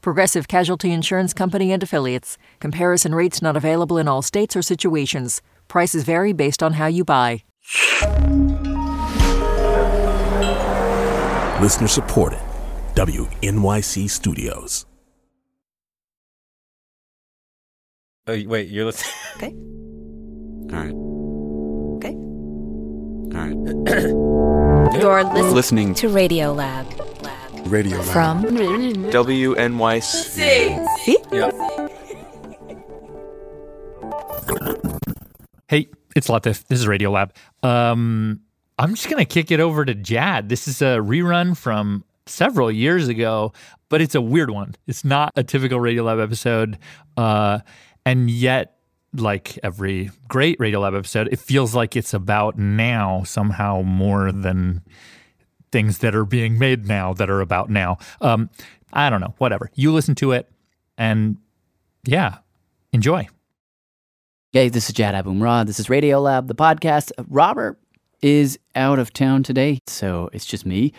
Progressive Casualty Insurance Company and Affiliates. Comparison rates not available in all states or situations. Prices vary based on how you buy. Listener supported. WNYC Studios. Oh, wait, you're listening. Okay. All right. Okay. All right. You're listening, Listening to Radio Lab. Radio Lab. From WNYC. Hey, it's Latif. This is Radio Lab. Um, I'm just gonna kick it over to Jad. This is a rerun from several years ago, but it's a weird one. It's not a typical Radio Lab episode, uh, and yet, like every great Radio Lab episode, it feels like it's about now somehow more than things that are being made now that are about now. Um, I don't know. Whatever. You listen to it, and yeah, enjoy. Hey, this is Jad Abumrad. This is Radio Lab, the podcast. Uh, Robert is out of town today, so it's just me.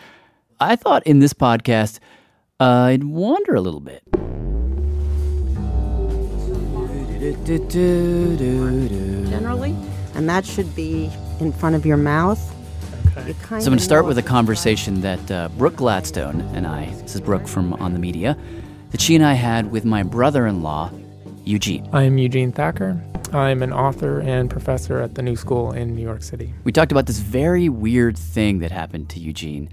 I thought in this podcast, uh, I'd wander a little bit. generally, and that should be in front of your mouth. You So I'm going to start with a conversation that uh, Brooke Gladstone and I, this is Brooke from On the Media, that she and I had with my brother-in-law, Eugene. I'm Eugene Thacker. I'm an author and professor at the New School in New York City. We talked about this very weird thing that happened to Eugene,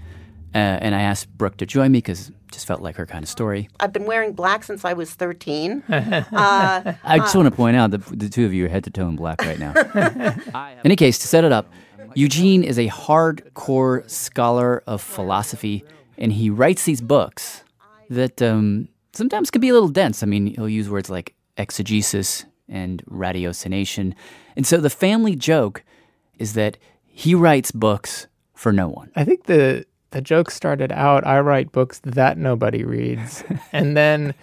uh, and I asked Brooke to join me because it just felt like her kind of story. I've been wearing black since I was 13. uh, I just want to point out that the two of you are head to toe in black right now. In any case, to set it up, Eugene is a hardcore scholar of philosophy, and he writes these books that um, sometimes can be a little dense. I mean, he'll use words like exegesis and ratiocination. And so the family joke is that he writes books for no one. I think the the joke started out I write books that nobody reads. and then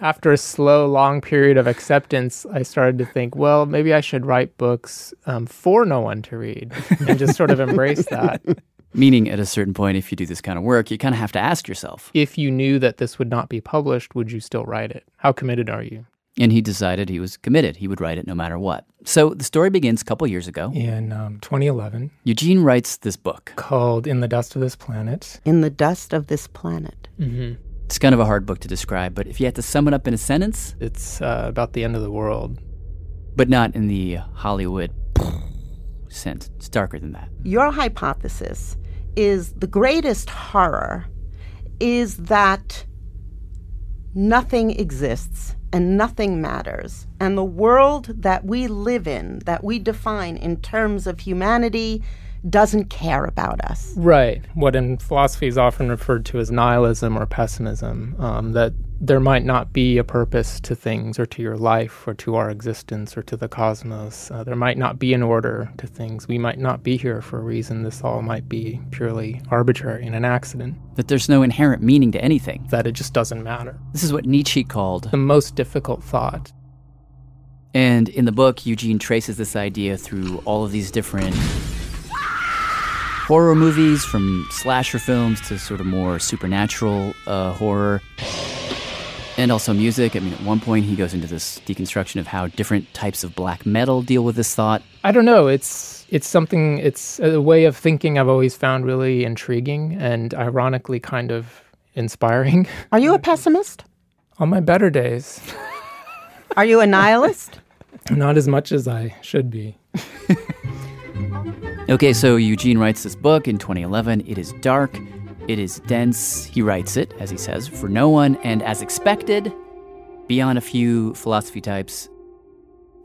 after a slow, long period of acceptance, I started to think, well, maybe I should write books um, for no one to read and just sort of embrace that. Meaning, at a certain point, if you do this kind of work, you kind of have to ask yourself. If you knew that this would not be published, would you still write it? How committed are you? And he decided he was committed. He would write it no matter what. So the story begins a couple years ago. In um, 2011, Eugene writes this book. called In the Dust of This Planet. in the dust of this planet. It's kind of a hard book to describe, but if you had to sum it up in a sentence, It's uh, about the end of the world. but not in the Hollywood sense, it's darker than that. Your hypothesis is the greatest horror is that nothing exists and nothing matters. And the world that we live in, that we define in terms of humanity, doesn't care about us. Right. What in philosophy is often referred to as nihilism or pessimism, um, that there might not be a purpose to things or to your life or to our existence or to the cosmos. Uh, there might not be an order to things. We might not be here for a reason. This all might be purely arbitrary and an accident, That there's no inherent meaning to anything. that it just doesn't matter. This is what Nietzsche called The most difficult thought. And in the book, Eugene traces this idea through all of these different horror movies, from slasher films to sort of more supernatural uh, horror, and also music. I mean, at one point, he goes into this deconstruction of how different types of black metal deal with this thought. I don't know. It's it's something. It's a way of thinking I've always found really intriguing and ironically kind of inspiring. Are you a pessimist? On my better days, Are you a nihilist? not as much as I should be. Okay, so Eugene writes this book in 2011. It is dark, it is dense. He writes it, as he says, for no one, and as expected, beyond a few philosophy types,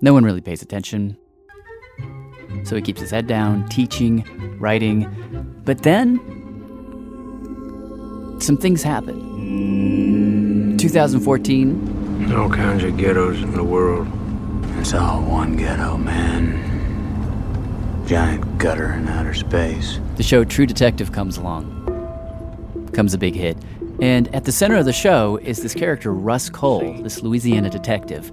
no one really pays attention. So he keeps his head down, teaching, writing. But then, some things happen. 2014, There's all kinds of ghettos in the world. It's all one ghetto, man. Giant gutter in outer space. The show True Detective comes along. Comes a big hit. And at the center of the show is this character, Rust Cohle, this Louisiana detective,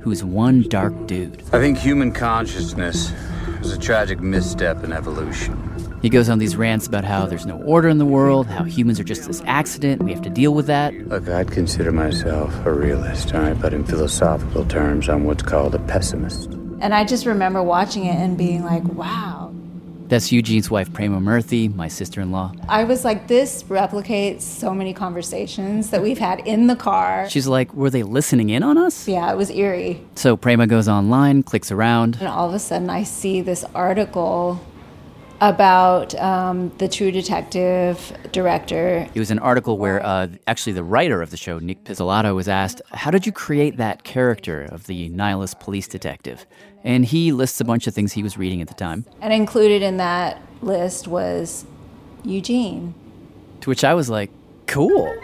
who's one dark dude. I think human consciousness is a tragic misstep in evolution. He goes on these rants about how there's no order in the world, how humans are just this accident, we have to deal with that. Look, I'd consider myself a realist, all right, but in philosophical terms, I'm what's called a pessimist. And I just remember watching it and being like, wow. That's Eugene's wife, Prema Murthy, my sister in law. I was like, this replicates so many conversations that we've had in the car. She's like, were they listening in on us? Yeah, it was eerie. So Prema goes online, clicks around. And all of a sudden, I see this article about um, the True Detective director. It was an article where uh, actually the writer of the show, Nic Pizzolatto, was asked, How did you create that character of the nihilist police detective? And he lists a bunch of things he was reading at the time. And included in that list was Eugene. To which I was like, Cool.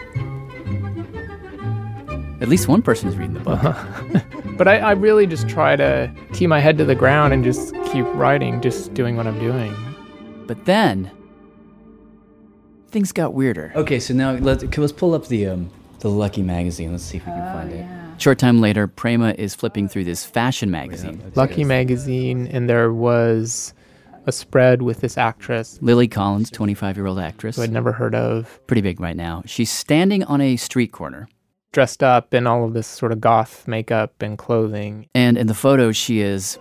At least one person is reading the book. Uh-huh. but I, I really just try to keep my head to the ground and just keep writing, just doing what I'm doing. But then things got weirder. Okay, so now let's let's pull up the um, the Lucky magazine. Let's see if we can Oh, find it. Short time later, Prema is flipping through this fashion magazine. Lucky magazine, and there was a spread with this actress Lily Collins, 25 year old actress. who I'd never heard of, Pretty big right now. She's standing on a street corner. dressed up in all of this sort of goth makeup and clothing. And in the photo, she is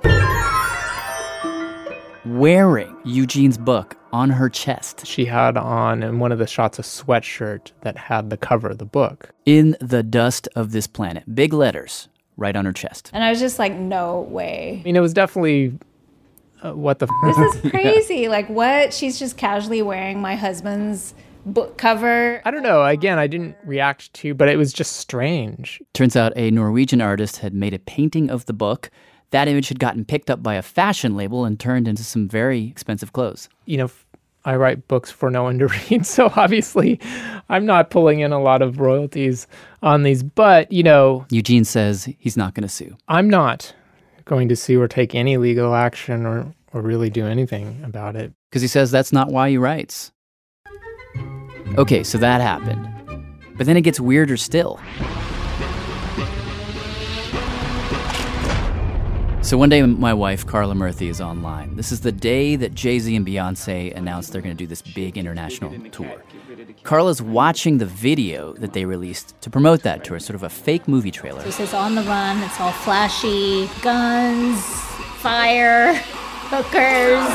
wearing Eugene's book on her chest She had on in one of the shots a sweatshirt that had the cover of the book. in the dust of this planet. Big letters right on her chest. And I was just like, no way. I mean, it was definitely uh, what the. F- This is crazy. like, what? She's just casually wearing my husband's book cover. I don't know. Again, I didn't react to, but it was just strange. Turns out a Norwegian artist had made a painting of the book. That image had gotten picked up by a fashion label and turned into some very expensive clothes. You know, I write books for no one to read, so obviously, I'm not pulling in a lot of royalties on these. But you know, Eugene says he's not going to sue. I'm not going to sue or take any legal action or or really do anything about it. Because he says that's not why he writes. Okay, so that happened. But then it gets weirder still. So one day, my wife, Karla Murphy, is online. This is the day that Jay Z and Beyonce announced they're going to do this big international tour. Karla's watching the video that they released to promote that tour, sort of a fake movie trailer. This is on the run. It's all flashy guns, fire, hookers.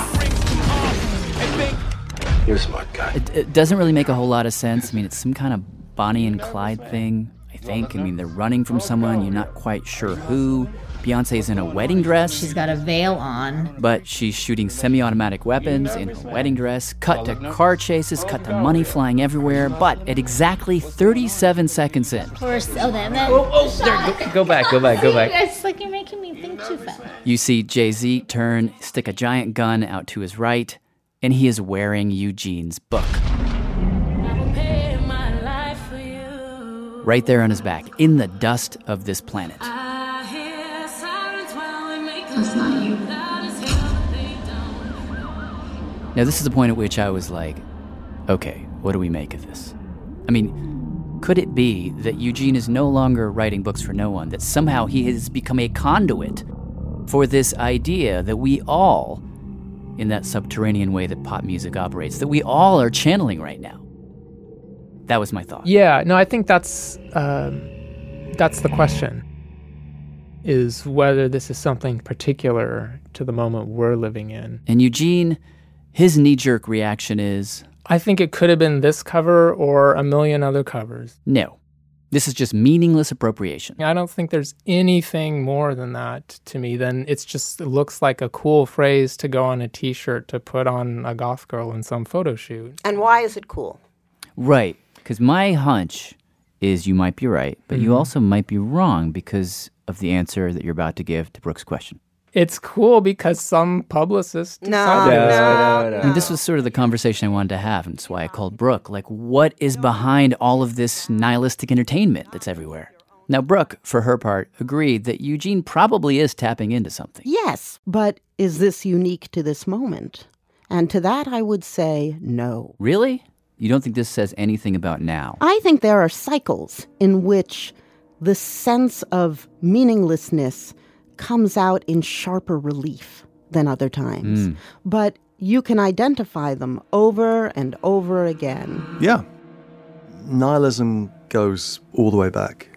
You're a smart guy. It, it doesn't really make a whole lot of sense. I mean, it's some kind of Bonnie and Clyde thing, I think. I mean, they're running from someone, you're not quite sure who. Beyonce's in a wedding dress. She's got a veil on. But she's shooting semi automatic weapons in her wedding dress. Cut to car chases, cut to money flying everywhere. But at exactly 37 seconds in, Of course. Oh, then. then oh, oh, there, go, go back, go back, go back. It's like you're making me think too fast. You see Jay Z turn, stick a giant gun out to his right, and he is wearing Eugene's book. Right there on his back, in the dust of this planet. That's not you. Now, this is the point at which I was like, okay, what do we make of this? I mean, could it be that Eugene is no longer writing books for no one, that somehow he has become a conduit for this idea that we all, in that subterranean way that pop music operates, that we all are channeling right now? That was my thought. Yeah, no, I think that's um, that's the question. Is whether this is something particular to the moment we're living in. And Eugene, his knee jerk reaction is I think it could have been this cover or a million other covers. no. This is just meaningless appropriation. I don't think there's anything more than that to me. Than it's just it looks like a cool phrase to go on a T-shirt to put on a goth girl in some photo shoot. And why is it cool? Right. Because my hunch is you might be right, but you Mhm. also might be wrong because of the answer that you're about to give to Brooke's question. It's cool because some publicist No, decided no, this. no. I mean, this was sort of the conversation I wanted to have, and that's why I called Brooke. Like, what is behind all of this nihilistic entertainment that's everywhere? Now, Brooke, for her part, agreed that Eugene probably is tapping into something. Yes, but is this unique to this moment? And to that, I would say no. Really? You don't think this says anything about now? I think there are cycles in which the sense of meaninglessness comes out in sharper relief than other times. Mm. But you can identify them over and over again. Yeah. Nihilism goes all the way back.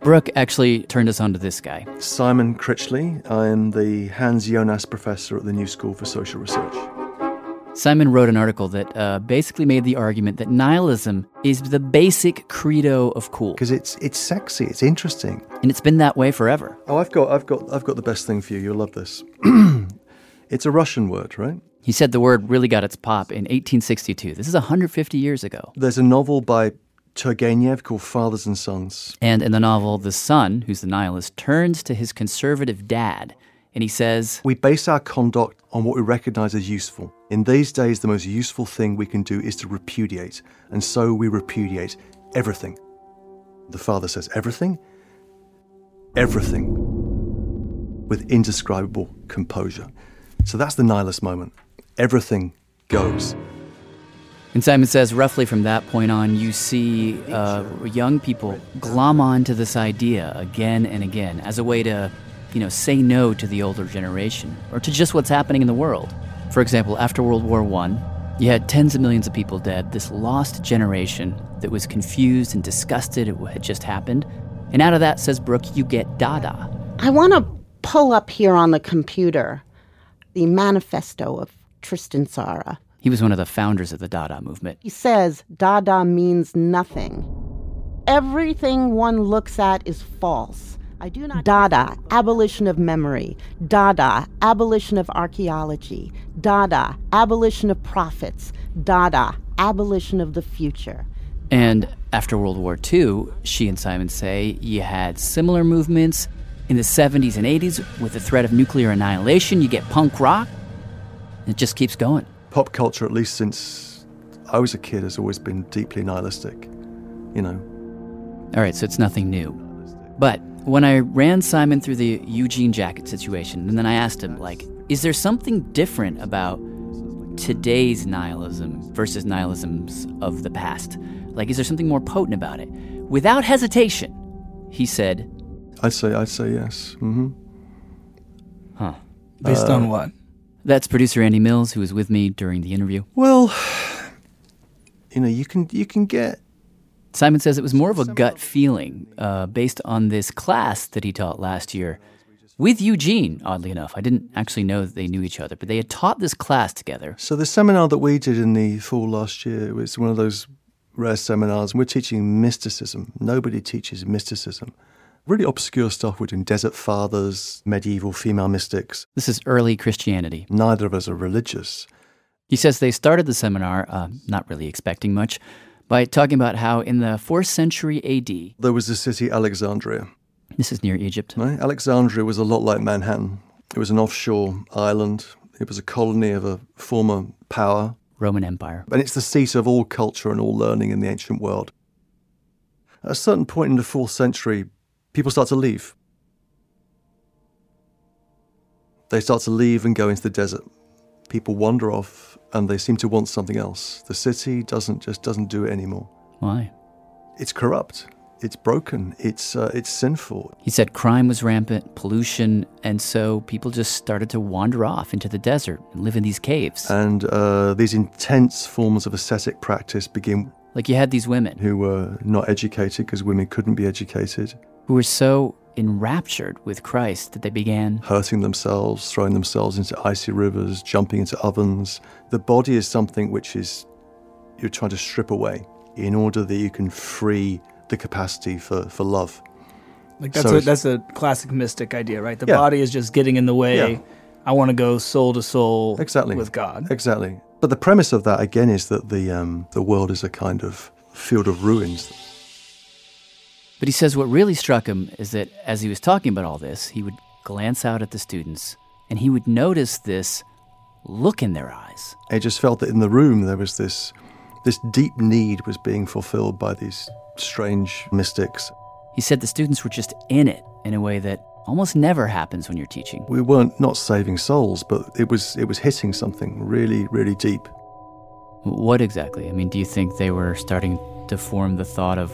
Brooke actually turned us on to this guy. Simon Critchley. I am the Hans Jonas Professor at the New School for Social Research. Simon wrote an article that uh, basically made the argument that nihilism is the basic credo of cool. Because it's it's sexy, it's interesting, and it's been that way forever. Oh, I've got I've got I've got the best thing for you. You'll love this. it's a Russian word, right? He said the word really got its pop in 1862. This is 150 years ago. There's a novel by Turgenev called Fathers and Sons. And in the novel, the son, who's the nihilist, turns to his conservative dad and he says, We base our conduct on what we recognize as useful. In these days, the most useful thing we can do is to repudiate, and so we repudiate everything. The father says, Everything? Everything. With indescribable composure. So that's the nihilist moment. Everything goes. And Simon says, roughly from that point on, you see uh, young people glom onto this idea again and again as a way to, you know, say no to the older generation or to just what's happening in the world. For example, after World War I, you had tens of millions of people dead, this lost generation that was confused and disgusted at what had just happened. And out of that, says Brooke, you get Dada. I want to pull up here on the computer the manifesto of Tristan Tzara. He was one of the founders of the Dada movement. He says Dada means nothing. Everything one looks at is false. I do not. Dada, abolition of memory. Dada, abolition of archaeology. Dada, abolition of prophets. Dada, abolition of the future. And after World War II, she and Simon say you had similar movements in the 70s and 80s with the threat of nuclear annihilation. You get punk rock. It just keeps going. Pop culture, at least since I was a kid, has always been deeply nihilistic. You know. All right, so it's nothing new. But when I ran Simon through the Eugene jacket situation, and then I asked him, like, is there something different about today's nihilism versus nihilisms of the past? Like, is there something more potent about it? Without hesitation, he said, I'd say I'd say yes. Mm-hmm. Huh. Based Uh, on what? That's producer Andy Mills, who was with me during the interview. Well, you know, you can you can get Simon says it was more of a gut feeling uh, based on this class that he taught last year with Eugene, oddly enough. I didn't actually know that they knew each other, but they had taught this class together. So the seminar that we did in the fall last year was one of those rare seminars. We're teaching mysticism. Nobody teaches mysticism. Really obscure stuff. We're doing desert fathers, medieval female mystics. This is early Christianity. Neither of us are religious. He says they started the seminar, uh, not really expecting much, by talking about how in the 4th century AD, There was the city Alexandria. this is near Egypt, Right? Alexandria was a lot like Manhattan. It was an offshore island. It was a colony of a former power. Roman Empire. And it's the seat of all culture and all learning in the ancient world. At a certain point in the fourth century, people start to leave. They start to leave and go into the desert. People wander off and they seem to want something else. The city doesn't just doesn't do it anymore. Why? It's corrupt. It's broken. It's uh, it's sinful. He said crime was rampant, pollution, and so people just started to wander off into the desert and live in these caves. And uh, these intense forms of ascetic practice begin. Like you had these women who were not educated because women couldn't be educated, who were so enraptured with Christ that they began hurting themselves, throwing themselves into icy rivers, jumping into ovens. The body is something which is you're trying to strip away in order that you can free the capacity for, for love. Like that's So a that's a classic mystic idea, right? The Yeah. body is just getting in the way. Yeah. I want to go soul to soul exactly with God. Exactly. But the premise of that again is that the um, the world is a kind of field of ruins. But he says what really struck him is that as he was talking about all this, he would glance out at the students and he would notice this look in their eyes. I just felt that in the room there was this this deep need was being fulfilled by these strange mystics. He said the students were just in it in a way that almost never happens when you're teaching. We weren't not saving souls, but it was it was hitting something really, really deep. What exactly? I mean, do you think they were starting to form the thought of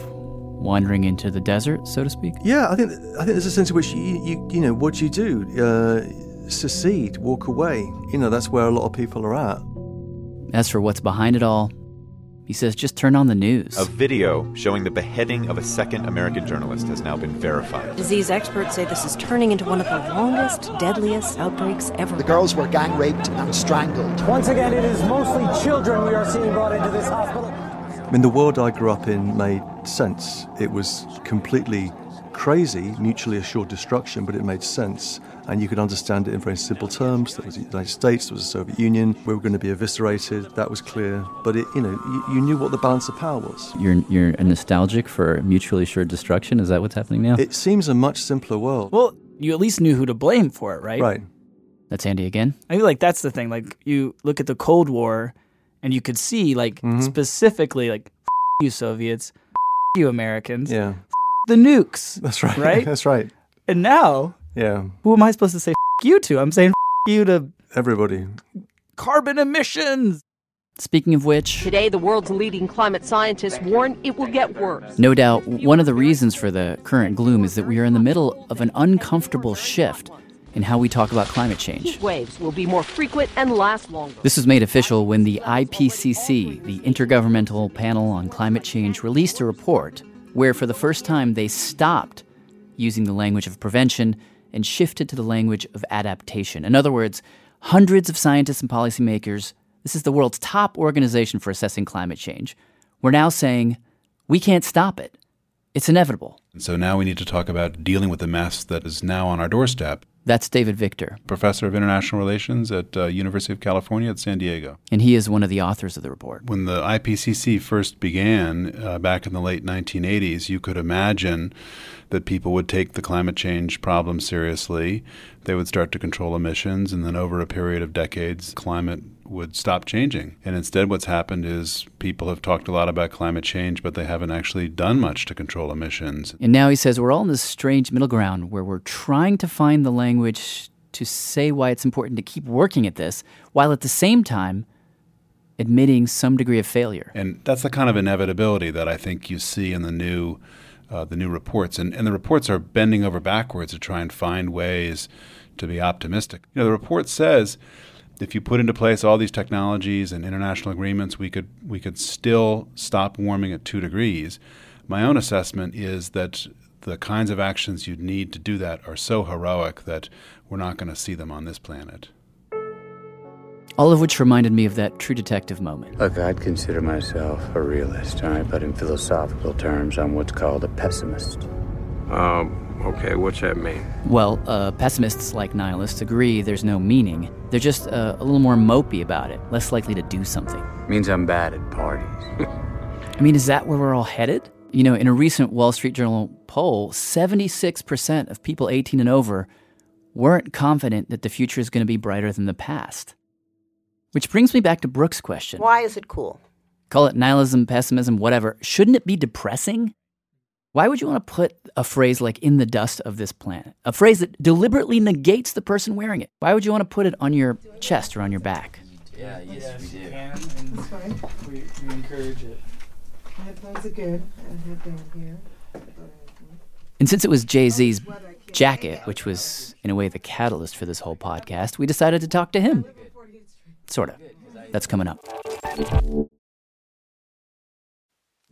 wandering into the desert, so to speak? Yeah, I think I think there's a sense in which you you, you know what do you do? Uh, secede, walk away. You know that's where a lot of people are at. As for what's behind it all, he says just turn on the news. A video showing the beheading of a second American journalist has now been verified. Disease experts say this is turning into one of the longest, deadliest outbreaks ever. The girls were gang raped and strangled. Once again, it is mostly children we are seeing brought into this hospital. I mean, the world I grew up in made sense. It was completely crazy, mutually assured destruction, but it made sense. And you could understand it in very simple terms. There was the United States, there was the Soviet Union. We were going to be eviscerated. That was clear. But it, you know, you, you knew what the balance of power was. You're you're nostalgic for mutually assured destruction. Is that what's happening now? It seems a much simpler world. Well, you at least knew who to blame for it, right? Right. That's Andy again. I feel like that's the thing. Like you look at the Cold War, and you could see like mm-hmm. specifically like F- you Soviets, F- you Americans, Yeah. F- the nukes. That's right. Right? That's right. And now, Yeah. who am I supposed to say F- you to? I'm saying F- you to Everybody. carbon emissions. Speaking of which, Today, the world's leading climate scientists warn it will get worse. no doubt one of the reasons for the current gloom is that we are in the middle of an uncomfortable shift in how we talk about climate change. Heat waves will be more frequent and last longer. This was made official when the IPCC, the Intergovernmental Panel on Climate Change, released a report where, for the first time, they stopped using the language of prevention and shifted to the language of adaptation. In other words, hundreds of scientists and policymakers, this is the world's top organization for assessing climate change, we're now saying we can't stop it. It's inevitable. And so now we need to talk about dealing with the mess that is now on our doorstep. That's David Victor, Professor of International Relations at uh, University of California at San Diego. and he is one of the authors of the report. When the IPCC first began uh, back in the late 1980s, you could imagine that people would take the climate change problem seriously. They would start to control emissions, and then over a period of decades, climate would stop changing. And instead, what's happened is people have talked a lot about climate change, but they haven't actually done much to control emissions. And now he says we're all in this strange middle ground where we're trying to find the language to say why it's important to keep working at this, while at the same time admitting some degree of failure. And that's the kind of inevitability that I think you see in the new, uh, the new reports. And, and the reports are bending over backwards to try and find ways to be optimistic. You know, the report says if you put into place all these technologies and international agreements, we could we could still stop warming at two degrees. My own assessment is that the kinds of actions you'd need to do that are so heroic that we're not going to see them on this planet. All of which reminded me of that true detective moment. Look, I'd consider myself a realist, all right? But in philosophical terms, I'm what's called a pessimist. Um, okay, what's that mean? Well, uh, pessimists like nihilists agree there's no meaning. They're just uh, a little more mopey about it, less likely to do something. Means I'm bad at parties. I mean, is that where we're all headed? You know, in a recent Wall Street Journal poll, 76% of people 18 and over weren't confident that the future is going to be brighter than the past. Which brings me back to Brooke's question. Why is it cool? Call it nihilism, pessimism, whatever. Shouldn't it be depressing? Why would you want to put a phrase like in the dust of this planet? A phrase that deliberately negates the person wearing it. Why would you want to put it on your chest or on your back? Yeah, yes, we do. That's fine. We, we encourage it. Headphones are good. I have down here. And since it was Jay Z's jacket, which was in a way the catalyst for this whole podcast, we decided to talk to him. Sort of. That's coming up.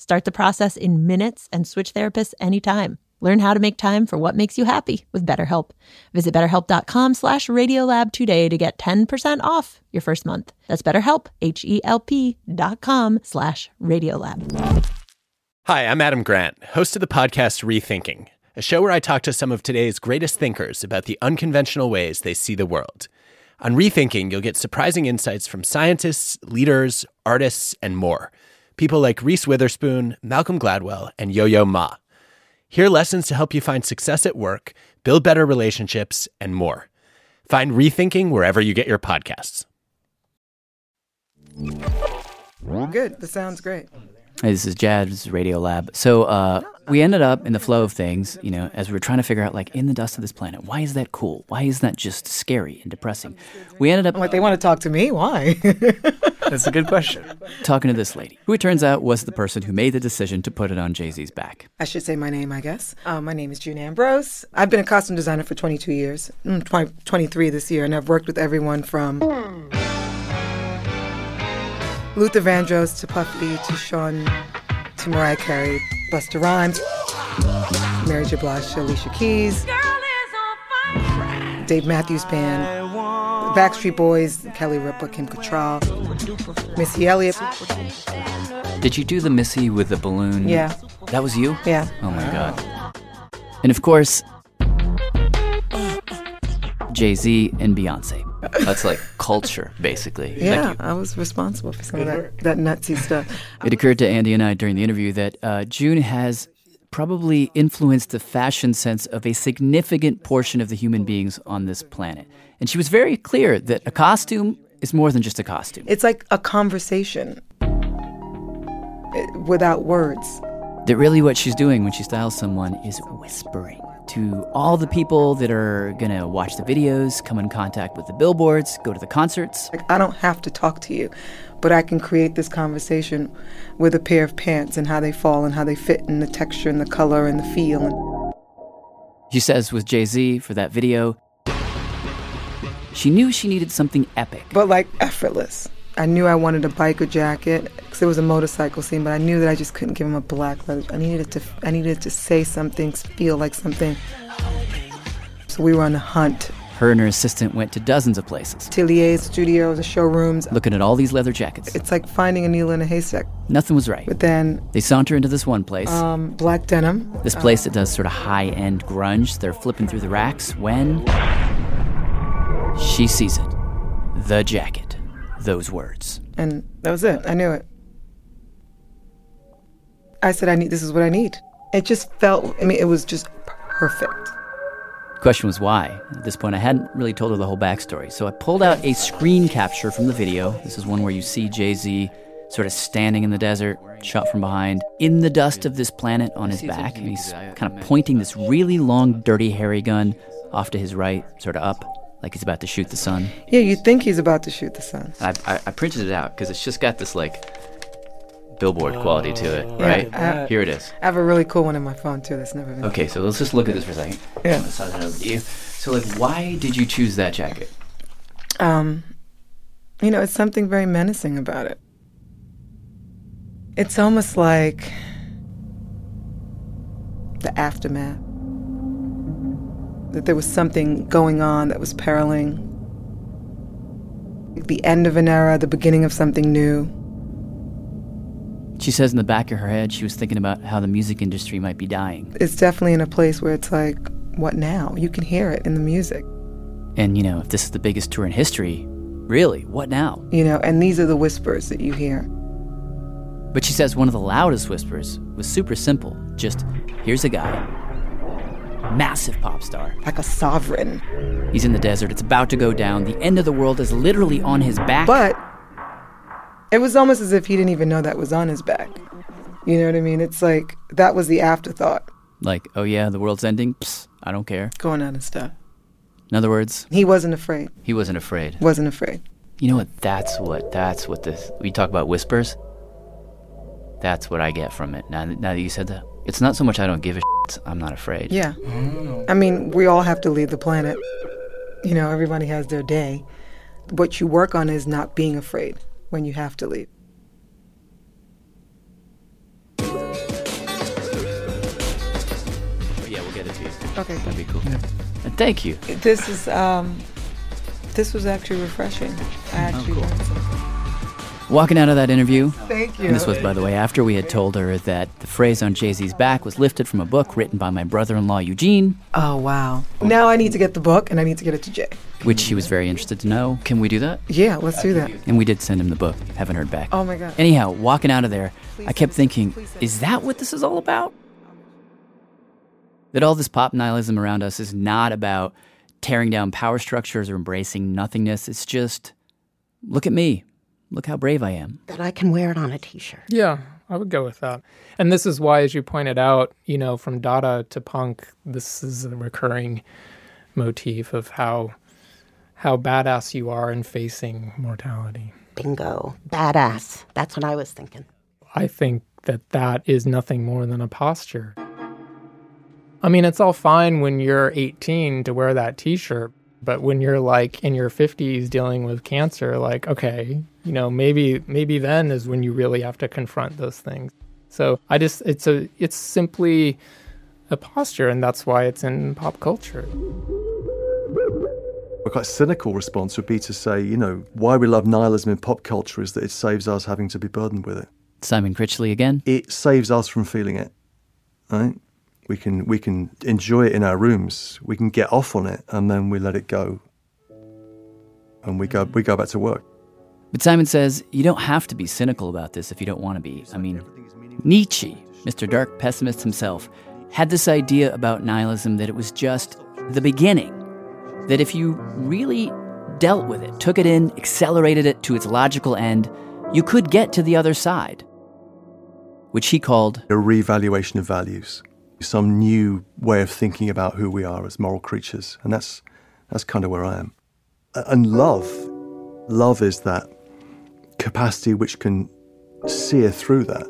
Start the process in minutes and switch therapists anytime. Learn how to make time for what makes you happy with BetterHelp. Visit betterhelp.com slash radiolab today to get 10% off your first month. That's betterhelp, H-E-L-P dot com slash radiolab. Hi, I'm Adam Grant, host of the podcast Rethinking, a show where I talk to some of today's greatest thinkers about the unconventional ways they see the world. On Rethinking, you'll get surprising insights from scientists, leaders, artists, and more. People like Reese Witherspoon, Malcolm Gladwell, and Yo Yo Ma. Hear lessons to help you find success at work, build better relationships, and more. Find Rethinking wherever you get your podcasts. Good. This sounds great. Hey, this is Jad's Radio Lab. So uh, we ended up in the flow of things, you know, as we were trying to figure out, like, in the dust of this planet, why is that cool? Why is that just scary and depressing? We ended up Like they want to talk to me? Why? That's a good question. talking to this lady, who it turns out was the person who made the decision to put it on Jay Z's back. I should say my name, I guess. Uh, my name is June Ambrose. I've been a costume designer for 22 years, mm, 20, 23 this year, and I've worked with everyone from Luther Vandross to Puffy to Sean to Mariah Carey, Busta Rhymes, Mary J. Blige to Alicia Keys, Dave Matthews Band, Backstreet Boys, Kelly Ripa, Kim Cattrall, Missy Elliott. Did you do the Missy with the balloon? Yeah. That was you? Yeah. Oh my God. And of course, Jay Z and Beyonce. That's like culture, basically. Yeah. I was responsible for some of that, that nutsy stuff. It occurred to Andy and I during the interview that uh, June has probably influenced the fashion sense of a significant portion of the human beings on this planet. And she was very clear that a costume is more than just a costume. It's like a conversation eh, without words. That really what she's doing when she styles someone is whispering to all the people that are going to watch the videos, come in contact with the billboards, go to the concerts. Like I don't have to talk to you, but I can create this conversation with a pair of pants and how they fall and how they fit and the texture and the color and the feel. She says with Jay Z for that video, she knew she needed something epic. but like effortless. I knew I wanted a biker jacket because it was a motorcycle scene, but I knew that I just couldn't give him a black leather. I needed it to. I needed it to say something, feel like something. So we were on the hunt. Her and her assistant went to dozens of places, Ateliers, studios, the showrooms. looking at all these leather jackets. It's like finding a needle in a haystack. Nothing was right. But then, They saunter into this one place. um, black denim. This place that does sort of high end grunge. They're flipping through the racks when she sees it. The jacket. Those words. and that was it. I knew it. I said, I need. This is what I need. It just felt. I mean, it was just perfect. Question was why. At this point, I hadn't really told her the whole backstory. So I pulled out a screen capture from the video. This is one where you see Jay Z sort of standing in the desert, shot from behind, in the dust of this planet on his back. And he's kind of pointing this really long, dirty, hairy gun off to his right, sort of up, like he's about to shoot the sun. Yeah, you think he's about to shoot the sun. I, I, I printed it out because it's just got this like billboard quality to it, Yeah, right? Here it is. I have a really cool one in my phone too. That's never been. Okay, so let's just look at this for a second. Yeah. I'm it over to you. So, like, why did you choose that jacket? Um, you know, it's something very menacing about it. It's almost like the aftermath. That there was something going on that was periling. The end of an era, the beginning of something new. She says in the back of her head she was thinking about how the music industry might be dying. It's definitely in a place where it's like, what now? You can hear it in the music, And, you know, if this is the biggest tour in history, really, what now? you know, and these are the whispers that you hear. But she says one of the loudest whispers was super simple. Just, here's a guy, massive pop star. Like a sovereign. He's in the desert, it's about to go down, the end of the world is literally on his back. But it was almost as if he didn't even know that was on his back. You know what I mean? It's like that was the afterthought like, oh yeah, the world's ending? Psst, I don't care. going on and stuff. In other words, He wasn't afraid. he wasn't afraid. Wasn't afraid. You know what? That's what. That's what this. We talk about whispers. That's what I get from it. Now, now that you said that, it's not so much I don't give a shit. I'm not afraid. Yeah. I mean, we all have to leave the planet. You know, everybody has their day. What you work on is not being afraid when you have to leave. Yeah, we'll get it to you. Okay. That'd be cool. And thank you. This is um, this was actually refreshing. I actually cool. Walking out of that interview. Thank you. And this was, by the way, after we had told her that the phrase on Jay Z's back was lifted from a book written by my brother in law, Eugene, Oh wow! Now I need to get the book and I need to get it to Jay. which she was very interested to know. Can we do that? Yeah, let's do that. And we did send him the book. Haven't heard back. Oh my god. Anyhow, walking out of there, I kept thinking, is that what this is all about? That all this pop nihilism around us is not about tearing down power structures or embracing nothingness. It's just, look at me. Look how brave I am. That I can wear it on a t-shirt. Yeah, I would go with that. And this is why, as you pointed out, you know, from Dada to punk, this is a recurring motif of how how badass you are in facing mortality. Bingo. Badass. That's what I was thinking. I think that that is nothing more than a posture. I mean, it's all fine when you're 18 to wear that t-shirt, but when you're like in your 50s dealing with cancer, like okay, you know, maybe maybe then is when you really have to confront those things. So, I just it's a it's simply a posture and that's why it's in pop culture. A quite cynical response would be to say, you know, why we love nihilism in pop culture is that it saves us having to be burdened with it. Simon Critchley again. It saves us from feeling it, right? We can we can enjoy it in our rooms. We can get off on it, and then we let it go, and we go we go back to work. But Simon says you don't have to be cynical about this if you don't want to be. I mean, Nietzsche, Mr. Dark Pessimist himself, had this idea about nihilism that it was just the beginning. That if you really dealt with it, took it in, accelerated it to its logical end, you could get to the other side, which he called A reevaluation of values, some new way of thinking about who we are as moral creatures, and that's that's kind of where I am. And love, love is that capacity which can sear through that.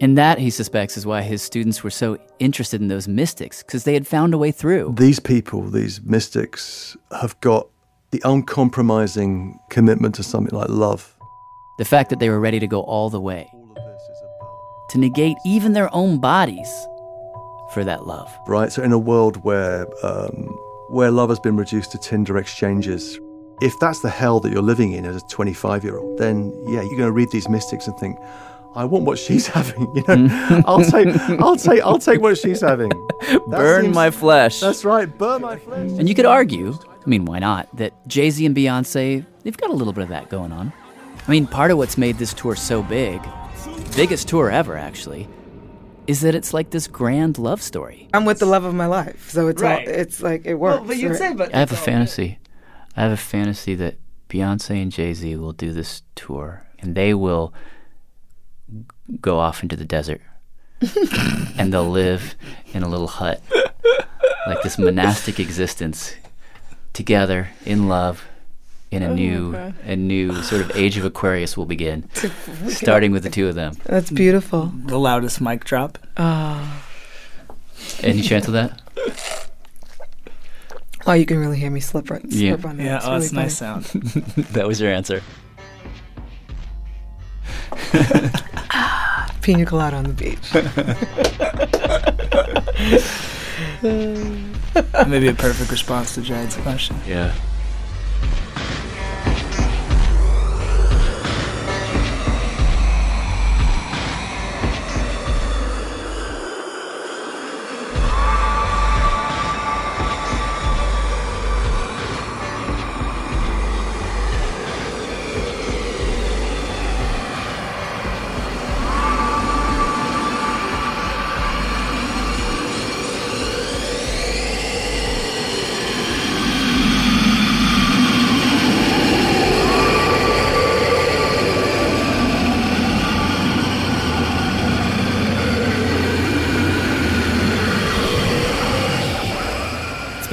And that, he suspects, is why his students were so interested in those mystics, because they had found a way through. These people, these mystics, have got the uncompromising commitment to something like love. The fact that they were ready to go all the way, to negate even their own bodies for that love. right? So in a world where um, where love has been reduced to Tinder exchanges, if that's the hell that you're living in as a 25 year old, then yeah, you're going to read these mystics and think, I want what she's having. You know, I'll take, I'll take, I'll take what she's having. That Burn seems- my flesh. That's right, burn my flesh. And you could argue, I mean, why not, that Jay Z and Beyonce, they've got a little bit of that going on. I mean, part of what's made this tour so big, biggest tour ever, actually, is that it's like this grand love story. I'm with the love of my life, so it's Right. all, it's like it works. but you'd right? say, but I have a fantasy. I have a fantasy that Beyonce and Jay Z will do this tour and they will go off into the desert and they'll live in a little hut, like this monastic existence, together in love. In a Oh new, a new sort of age of Aquarius will begin, starting with the two of them. That's beautiful. the loudest mic drop. Oh, Any chance of that? oh, you can really hear me slip, right, Yeah. slip on that. Yeah, It's oh, really that's a nice sound. that was your answer. Pina colada on the beach. Maybe a perfect response to Jared's question. Yeah.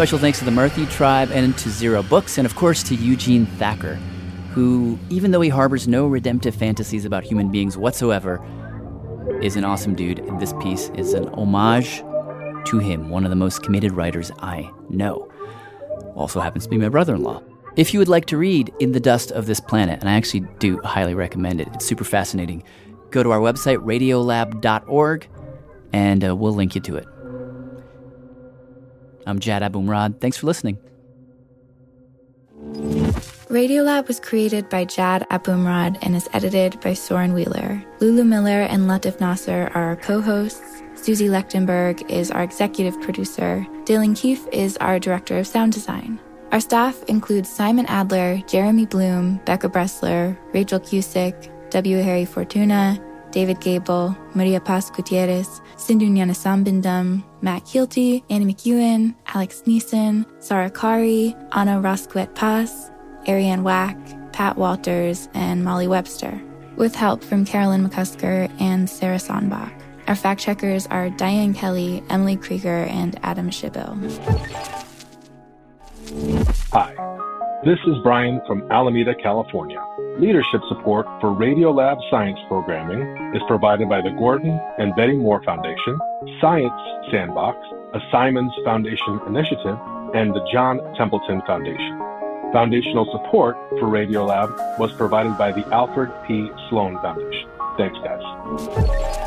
Special thanks to the Murphy Tribe and to Zero Books, and of course to Eugene Thacker, who, even though he harbors no redemptive fantasies about human beings whatsoever, is an awesome dude. And this piece is an homage to him, one of the most committed writers I know. Also happens to be my brother in law. If you would like to read In the Dust of This Planet, and I actually do highly recommend it, it's super fascinating, go to our website, radiolab.org, and uh, we'll link you to it. I'm Jad Abumrad. Thanks for listening. Radiolab was created by Jad Abumrad and is edited by Soren Wheeler. Lulu Miller and Latif Nasser are our co-hosts. Susie Lechtenberg is our executive producer. Dylan Keefe is our director of sound design. Our staff includes Simon Adler, Jeremy Bloom, Becca Bressler, Rachel Cusick, W. Harry Fortuna, David Gebel, Maria Paz Gutierrez, Sindhu Sambindam, Matt Kielty, Annie McEwen, Alex Neason, Sarah Qari, Anna Rascouët Paz, Ariane Wack, Pat Walters, and Molly Webster, with help from Carolyn McCusker and Sarah Sandbach. Our fact checkers are Diane Kelly, Emily Krieger, and Adam Shibill. Hi, this is Brian from Alameda, California. Leadership support for Radiolab science programming is provided by the Gordon and Betty Moore Foundation, Science Sandbox, a Simons Foundation initiative, and the John Templeton Foundation. Foundational support for Radiolab was provided by the Alfred P. Sloan Foundation. Thanks, guys.